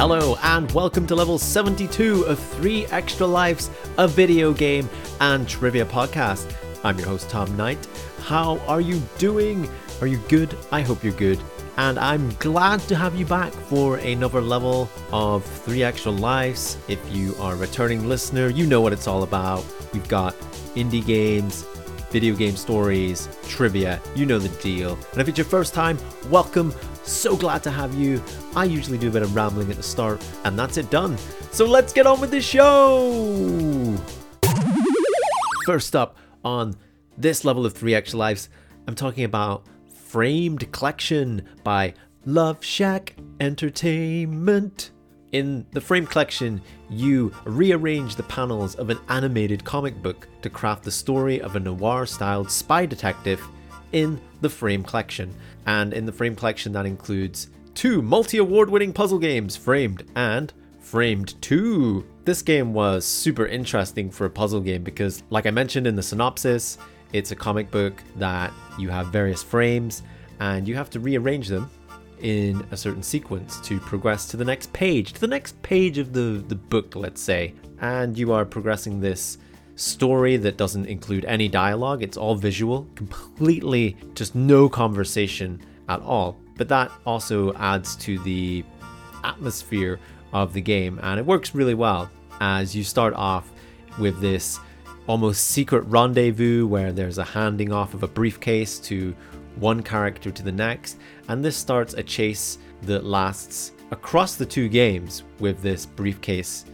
Hello, and welcome to level 72 of 3 Extra Lives, a video game and trivia podcast. I'm your host, Thom Knight. How are you doing? Are you good? I hope you're good. And I'm glad to have you back for another level of 3 Extra Lives. If you are a returning listener, you know what it's all about. We've got indie games, video game stories, trivia, you know the deal. And if it's your first time, welcome. So glad to have you. I usually do a bit of rambling at the start, and that's it done. So let's get on with the show. First up on this level of 3 Extra Lives, I'm talking about Framed Collection by Loveshack Entertainment. In the Framed Collection, you rearrange the panels of an animated comic book to craft the story of a noir styled spy detective in the Framed Collection. And in the Framed Collection, that includes two multi award winning puzzle games, Framed and Framed 2. This game was super interesting for a puzzle game because, like I mentioned in the synopsis, it's a comic book that you have various frames and you have to rearrange them in a certain sequence to progress to the next page, to the next page of the, the book, let's say. And you are progressing this story that doesn't include any dialogue, it's all visual, completely just no conversation at all. But that also adds to the atmosphere of the game, and it works really well as you start off with this almost secret rendezvous where there's a handing off of a briefcase to one character to the next, and this starts a chase that lasts across the two games with this briefcase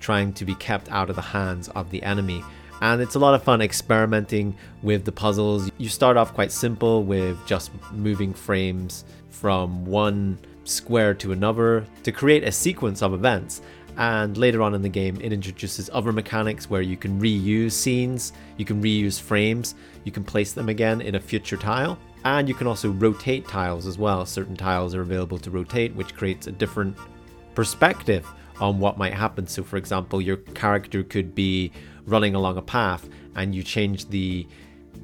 trying to be kept out of the hands of the enemy. And it's a lot of fun experimenting with the puzzles. You start off quite simple with just moving frames from one square to another to create a sequence of events. And later on in the game, it introduces other mechanics where you can reuse scenes, you can reuse frames, you can place them again in a future tile and you can also rotate tiles as well. Certain tiles are available to rotate, which creates a different perspective on what might happen. So, for example, your character could be running along a path and you change the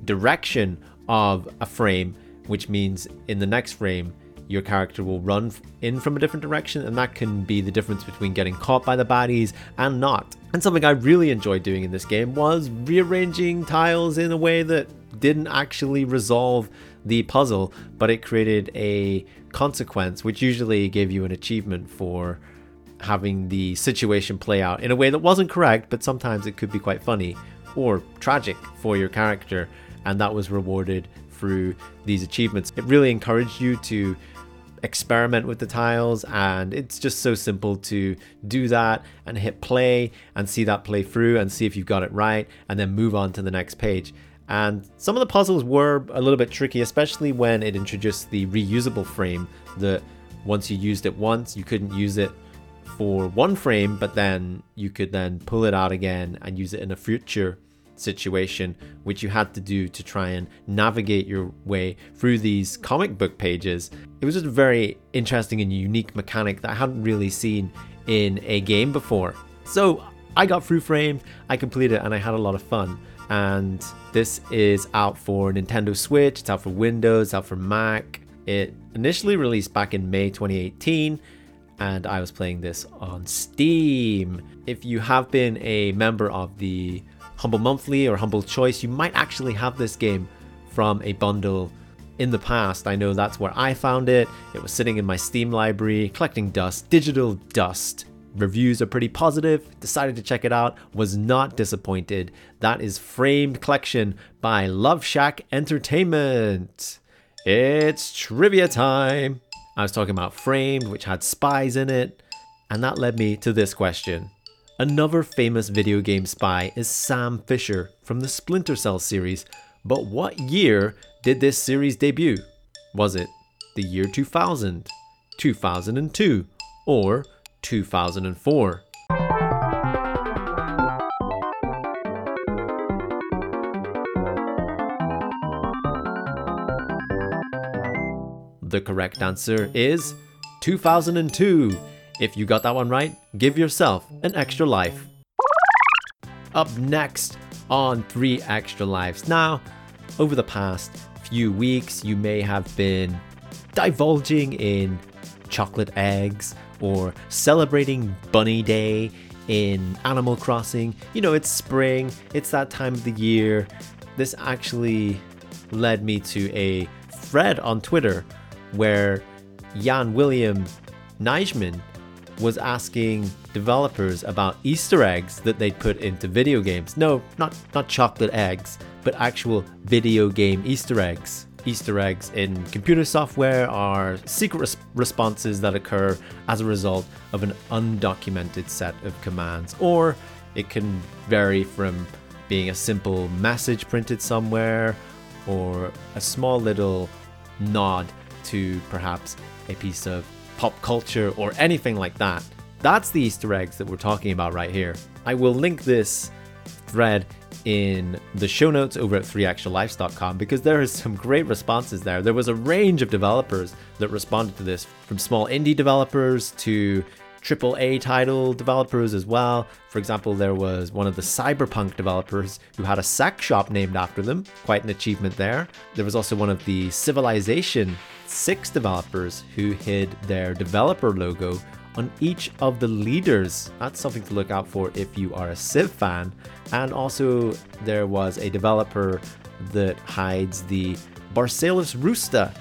direction of a frame, which means in the next frame, your character will run in from a different direction, and that can be the difference between getting caught by the baddies and not. And something I really enjoyed doing in this game was rearranging tiles in a way that didn't actually resolve the puzzle, but it created a consequence, which usually gave you an achievement for having the situation play out in a way that wasn't correct, but sometimes it could be quite funny or tragic for your character, and that was rewarded through these achievements. It really encouraged you to experiment with the tiles, and it's just so simple to do that and hit play and see that play through and see if you've got it right, and then move on to the next page. And some of the puzzles were a little bit tricky, especially when it introduced the reusable frame that once you used it once, you couldn't use it for one frame, but then you could then pull it out again and use it in a future situation, which you had to do to try and navigate your way through these comic book pages. It was just a very interesting and unique mechanic that I hadn't really seen in a game before. So I got through frame, I completed it, and I had a lot of fun and this is out for Nintendo Switch, it's out for Windows, it's out for Mac. It initially released back in May 2018, and I was playing this on Steam. If you have been a member of the Humble Monthly or Humble Choice, you might actually have this game from a bundle in the past. I know that's where I found it. It was sitting in my Steam library, collecting dust, digital dust. Reviews are pretty positive. Decided to check it out. Was not disappointed. That is Framed Collection by Loveshack Entertainment. It's trivia time. I was talking about Framed, which had spies in it, and that led me to this question. Another famous video game spy is Sam Fisher from the Splinter Cell series, but what year did this series debut? Was it the year 2000, 2002, or 2004. The correct answer is 2002. If you got that one right, give yourself an extra life. Up next on 3 Extra Lives. Now, over the past few weeks, you may have been divulging in chocolate eggs or celebrating Bunny Day in Animal Crossing. You know, it's spring, it's that time of the year. This actually led me to a thread on Twitter where Jan Willem Nijman was asking developers about Easter eggs that they'd put into video games. No, not not chocolate eggs, but actual video game Easter eggs. Easter eggs in computer software are secret res- responses that occur as a result of an undocumented set of commands, or it can vary from being a simple message printed somewhere or a small little nod to perhaps a piece of pop culture or anything like that. That's the Easter eggs that we're talking about right here. I will link this thread in the show notes over at 3extralives.com because there is some great responses there. There was a range of developers that responded to this, from small indie developers to triple A title developers as well. For example, there was one of the Cyberpunk developers who had a sack shop named after them, quite an achievement there. There was also one of the Civilization 6 developers who hid their developer logo on each of the leaders. That's something to look out for if you are a Civ fan. And also, there was a developer that hides the Barcelos Rooster,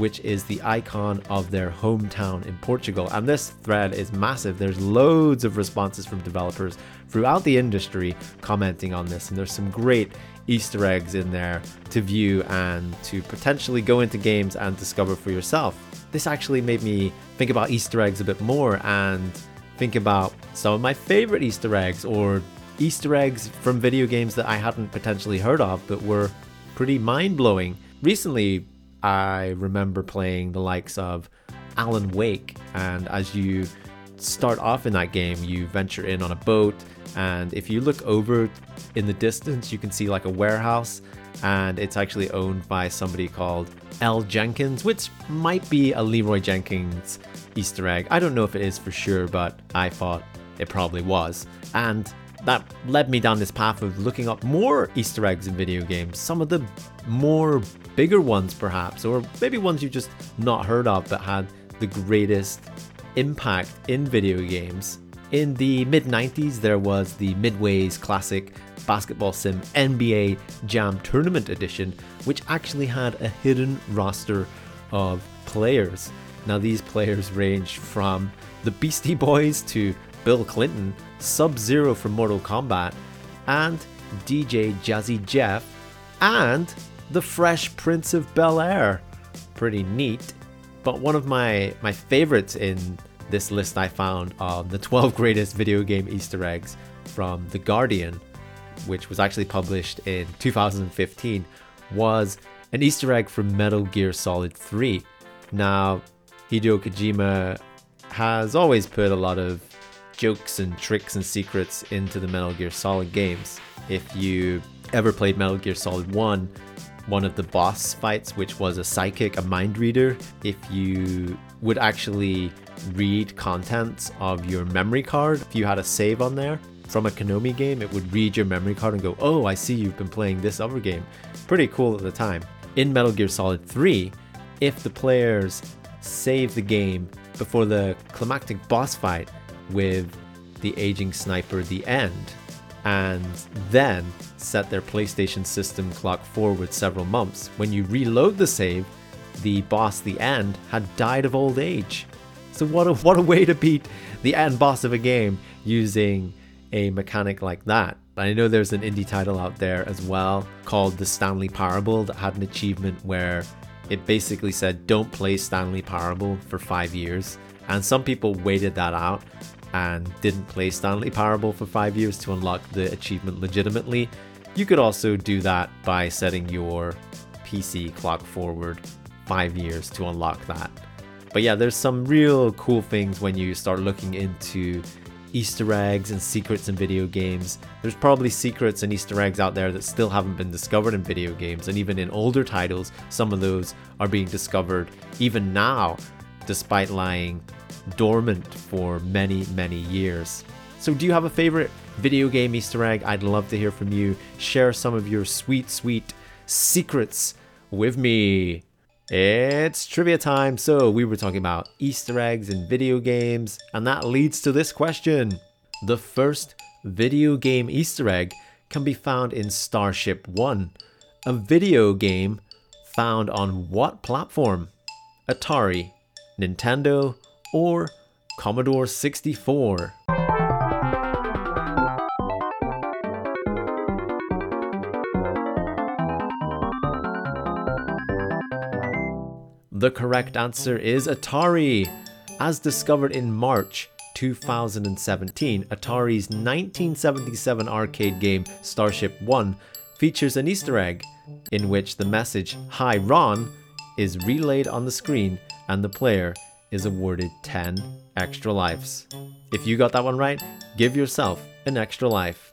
which is the icon of their hometown in Portugal. And this thread is massive. There's loads of responses from developers throughout the industry commenting on this, and there's some great Easter eggs in there to view and to potentially go into games and discover for yourself. This actually made me think about Easter eggs a bit more and think about some of my favorite Easter eggs or Easter eggs from video games that I hadn't potentially heard of but were pretty mind blowing. Recently, I remember playing the likes of Alan Wake, and as you start off in that game, you venture in on a boat, and if you look over in the distance, you can see like a warehouse, and it's actually owned by somebody called L. Jenkins, which might be a Leroy Jenkins Easter egg. I don't know if it is for sure, but I thought it probably was. And that led me down this path of looking up more Easter eggs in video games. Some of the more bigger ones, perhaps, or maybe ones you've just not heard of but had the greatest impact in video games. In the mid 90s, there was the Midway's classic basketball sim NBA Jam Tournament Edition, which actually had a hidden roster of players. Now, these players ranged from the Beastie Boys to Bill Clinton, Sub Zero from Mortal Kombat, and DJ Jazzy Jeff, and the Fresh Prince of Bel Air. Pretty neat. But one of my, my favorites in this list I found on the 12 greatest video game Easter eggs from The Guardian, which was actually published in 2015, was an Easter egg from Metal Gear Solid 3. Now, Hideo Kojima has always put a lot of jokes and tricks and secrets into the Metal Gear Solid games. If you ever played Metal Gear Solid 1, one of the boss fights, which was a psychic, a mind reader, if you would actually read contents of your memory card, if you had a save on there from a Konami game, it would read your memory card and go, Oh, I see you've been playing this other game. Pretty cool at the time. In Metal Gear Solid 3, if the players save the game before the climactic boss fight with the aging sniper, the end, and then set their PlayStation system clock forward several months. When you reload the save, the boss, the end, had died of old age. So what a what a way to beat the end boss of a game using a mechanic like that. I know there's an indie title out there as well called The Stanley Parable that had an achievement where it basically said don't play Stanley Parable for 5 years and some people waited that out and didn't play Stanley Parable for 5 years to unlock the achievement legitimately. You could also do that by setting your PC clock forward 5 years to unlock that. But yeah, there's some real cool things when you start looking into Easter eggs and secrets in video games. There's probably secrets and Easter eggs out there that still haven't been discovered in video games, and even in older titles, some of those are being discovered even now, despite lying dormant for many, many years. So, do you have a favorite video game Easter egg? I'd love to hear from you. Share some of your sweet, sweet secrets with me. It's trivia time. So, we were talking about Easter eggs in video games, and that leads to this question. The first video game Easter egg can be found in Starship 1, a video game found on what platform? Atari, Nintendo, or Commodore 64? The correct answer is Atari. As discovered in March 2017, Atari's 1977 arcade game Starship 1 features an Easter egg in which the message Hi Ron is relayed on the screen and the player is awarded 10 extra lives. If you got that one right, give yourself an extra life.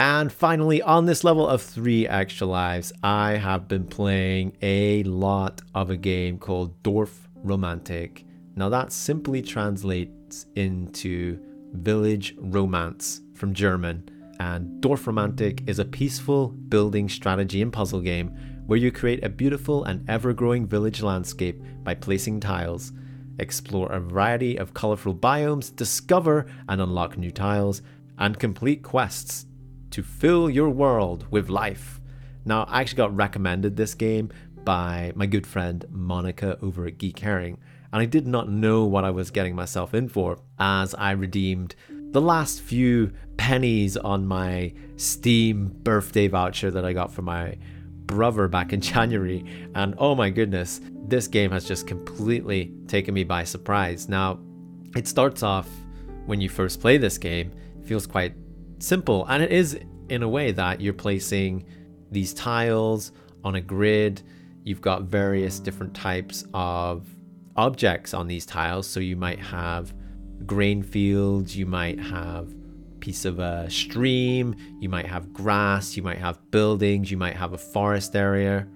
And finally, on this level of three extra lives, I have been playing a lot of a game called Dorfromantik. Now, that simply translates into village romance from German. And Dorfromantik is a peaceful building strategy and puzzle game where you create a beautiful and ever growing village landscape by placing tiles. Explore a variety of colorful biomes, discover and unlock new tiles, and complete quests to fill your world with life. Now, I actually got recommended this game by my good friend Monica over at Geek Herring, and I did not know what I was getting myself in for as I redeemed the last few pennies on my Steam birthday voucher that I got for my brother back in January. And oh my goodness, this game has just completely taken me by surprise. Now, it starts off when you first play this game, feels quite simple. And it is in a way that you're placing these tiles on a grid. You've got various different types of objects on these tiles. So you might have grain fields, you might have piece of a stream, you might have grass, you might have buildings, you might have a forest area.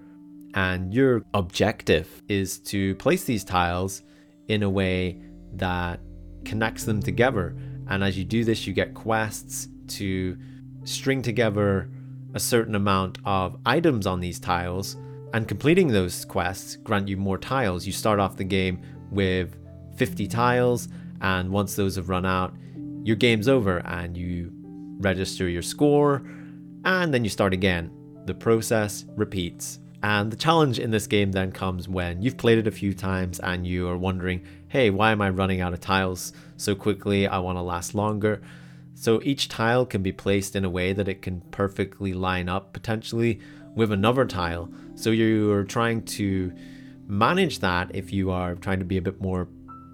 And your objective is to place these tiles in a way that connects them together. And as you do this, you get quests to string together a certain amount of items on these tiles, and completing those quests grant you more tiles. You start off the game with 50 tiles, and once those have run out, your game's over and you register your score, and then you start again. The process repeats. And the challenge in this game then comes when you've played it a few times and you are wondering, hey, why am I running out of tiles so quickly? I want to last longer. So each tile can be placed in a way that it can perfectly line up potentially with another tile. So you're trying to manage that if you are trying to be a bit more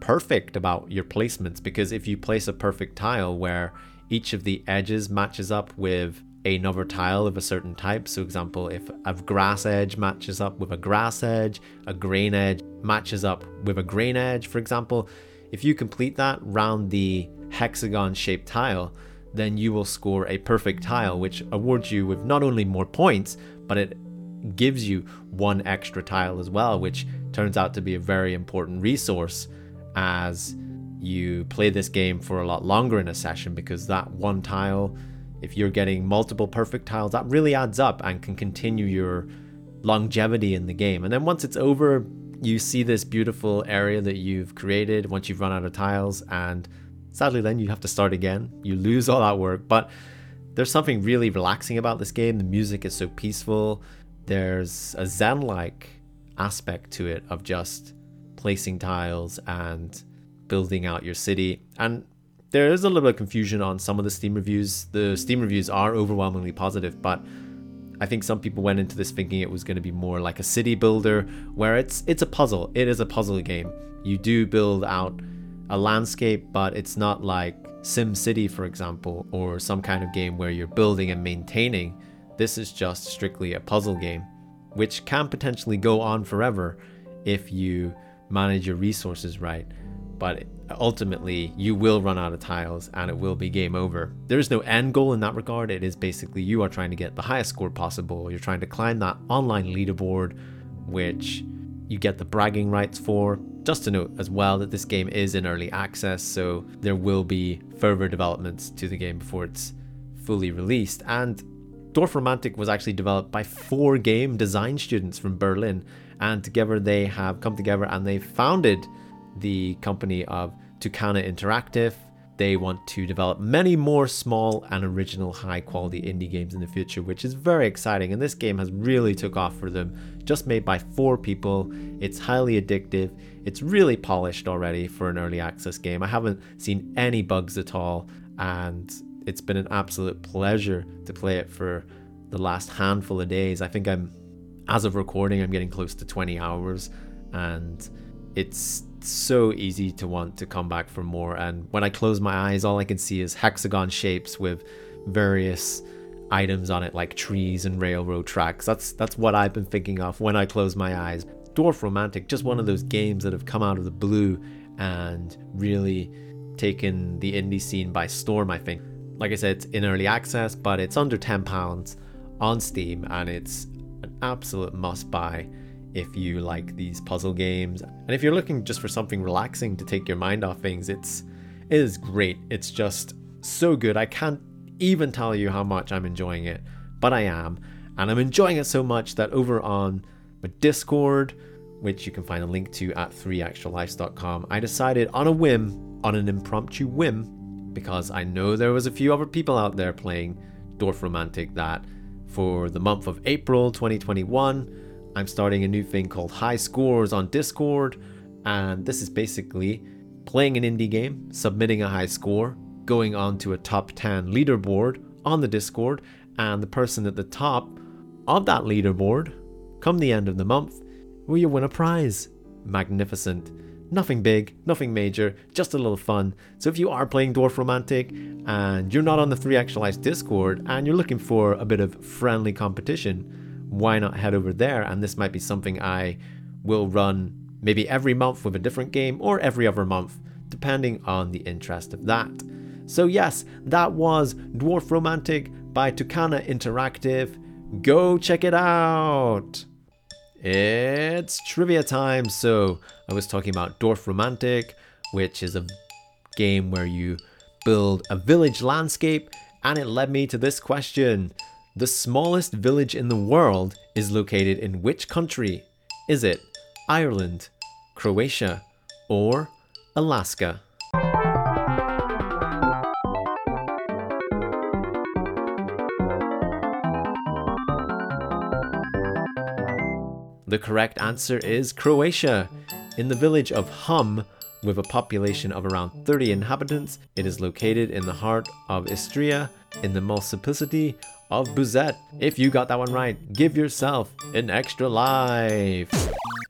perfect about your placements because if you place a perfect tile where each of the edges matches up with another tile of a certain type. So, example, if a grass edge matches up with a grass edge, a grain edge matches up with a grain edge, for example, if you complete that round the hexagon shaped tile, then you will score a perfect tile, which awards you with not only more points, but it gives you one extra tile as well, which turns out to be a very important resource as you play this game for a lot longer in a session because that one tile, if you're getting multiple perfect tiles, that really adds up and can continue your longevity in the game. And then once it's over, you see this beautiful area that you've created once you've run out of tiles and sadly then you have to start again. You lose all that work but there's something really relaxing about this game. The music is so peaceful. There's a zen like aspect to it of just placing tiles and building out your city and there is a little bit of confusion on some of the steam reviews the steam reviews are overwhelmingly positive but I think some people went into this thinking it was going to be more like a city builder, where it's it's a puzzle. It is a puzzle game. You do build out a landscape, but it's not like Sim City, for example, or some kind of game where you're building and maintaining. This is just strictly a puzzle game, which can potentially go on forever if you manage your resources right. But ultimately, you will run out of tiles and it will be game over. There is no end goal in that regard. It is basically you are trying to get the highest score possible. You're trying to climb that online leaderboard, which you get the bragging rights for. Just to note as well that this game is in early access, so there will be further developments to the game before it's fully released. And Dorfromantik was actually developed by four game design students from Berlin, and together they have come together and they founded the company of Toukana Interactive. They want to develop many more small and original high quality indie games in the future, which is very exciting. And this game has really took off for them. Just made by four people. It's highly addictive. It's really polished already for an early access game. I haven't seen any bugs at all, and it's been an absolute pleasure to play it for the last handful of days. I think I'm as of recording, I'm getting close to 20 hours, and it's so easy to want to come back for more. And when I close my eyes, all I can see is hexagon shapes with various items on it, like trees and railroad tracks. That's that's what I've been thinking of when I close my eyes. Dorfromantik, just one of those games that have come out of the blue and really taken the indie scene by storm. I think. Like I said, it's in early access, but it's under ten pounds on Steam, and it's an absolute must buy if you like these puzzle games. And if you're looking just for something relaxing to take your mind off things, it's it is great. It's just so good. I can't even tell you how much I'm enjoying it, but I am. And I'm enjoying it so much that over on my Discord, which you can find a link to at 3extralives.com, I decided on a whim, on an impromptu whim, because I know there was a few other people out there playing Dorfromantik that for the month of April 2021, I'm starting a new thing called High Scores on Discord, and this is basically playing an indie game, submitting a high score, going on to a top 10 leaderboard on the Discord, and the person at the top of that leaderboard, come the end of the month, will you win a prize. Magnificent. Nothing big, nothing major, just a little fun. So if you are playing Dorfromantik and you're not on the 3 Extra Lives Discord and you're looking for a bit of friendly competition, why not head over there? And this might be something I will run maybe every month with a different game or every other month, depending on the interest of that. So, yes, that was Dorfromantik by Toukana Interactive. Go check it out! It's trivia time. So, I was talking about Dorfromantik, which is a game where you build a village landscape, and it led me to this question The smallest village in the world is located in which country? Is it Ireland, Croatia, or Alaska? The correct answer is Croatia. In the village of Hum, with a population of around 30 inhabitants, it is located in the heart of Istria in the municipality of Buzet. If you got that one right, give yourself an extra life.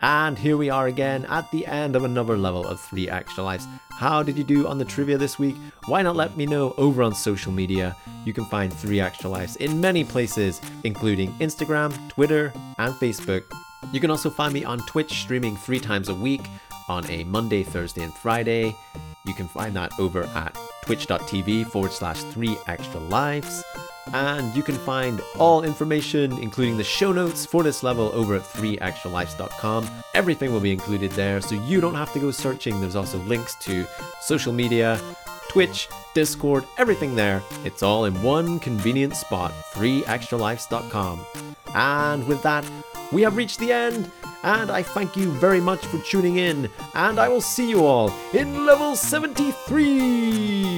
And here we are again at the end of another level of 3 Extra Lives. How did you do on the trivia this week? Why not let me know over on social media? You can find 3 Extra Lives in many places, including Instagram, Twitter, and Facebook. You can also find me on Twitch streaming three times a week on a Monday, Thursday, and Friday. You can find that over at twitch.tv forward slash three extra lives. And you can find all information, including the show notes for this level, over at 3extralives.com. Everything will be included there, so you don't have to go searching. There's also links to social media, Twitch, Discord, everything there. It's all in one convenient spot, 3extralives.com. And with that, we have reached the end, and I thank you very much for tuning in, and I will see you all in level 73!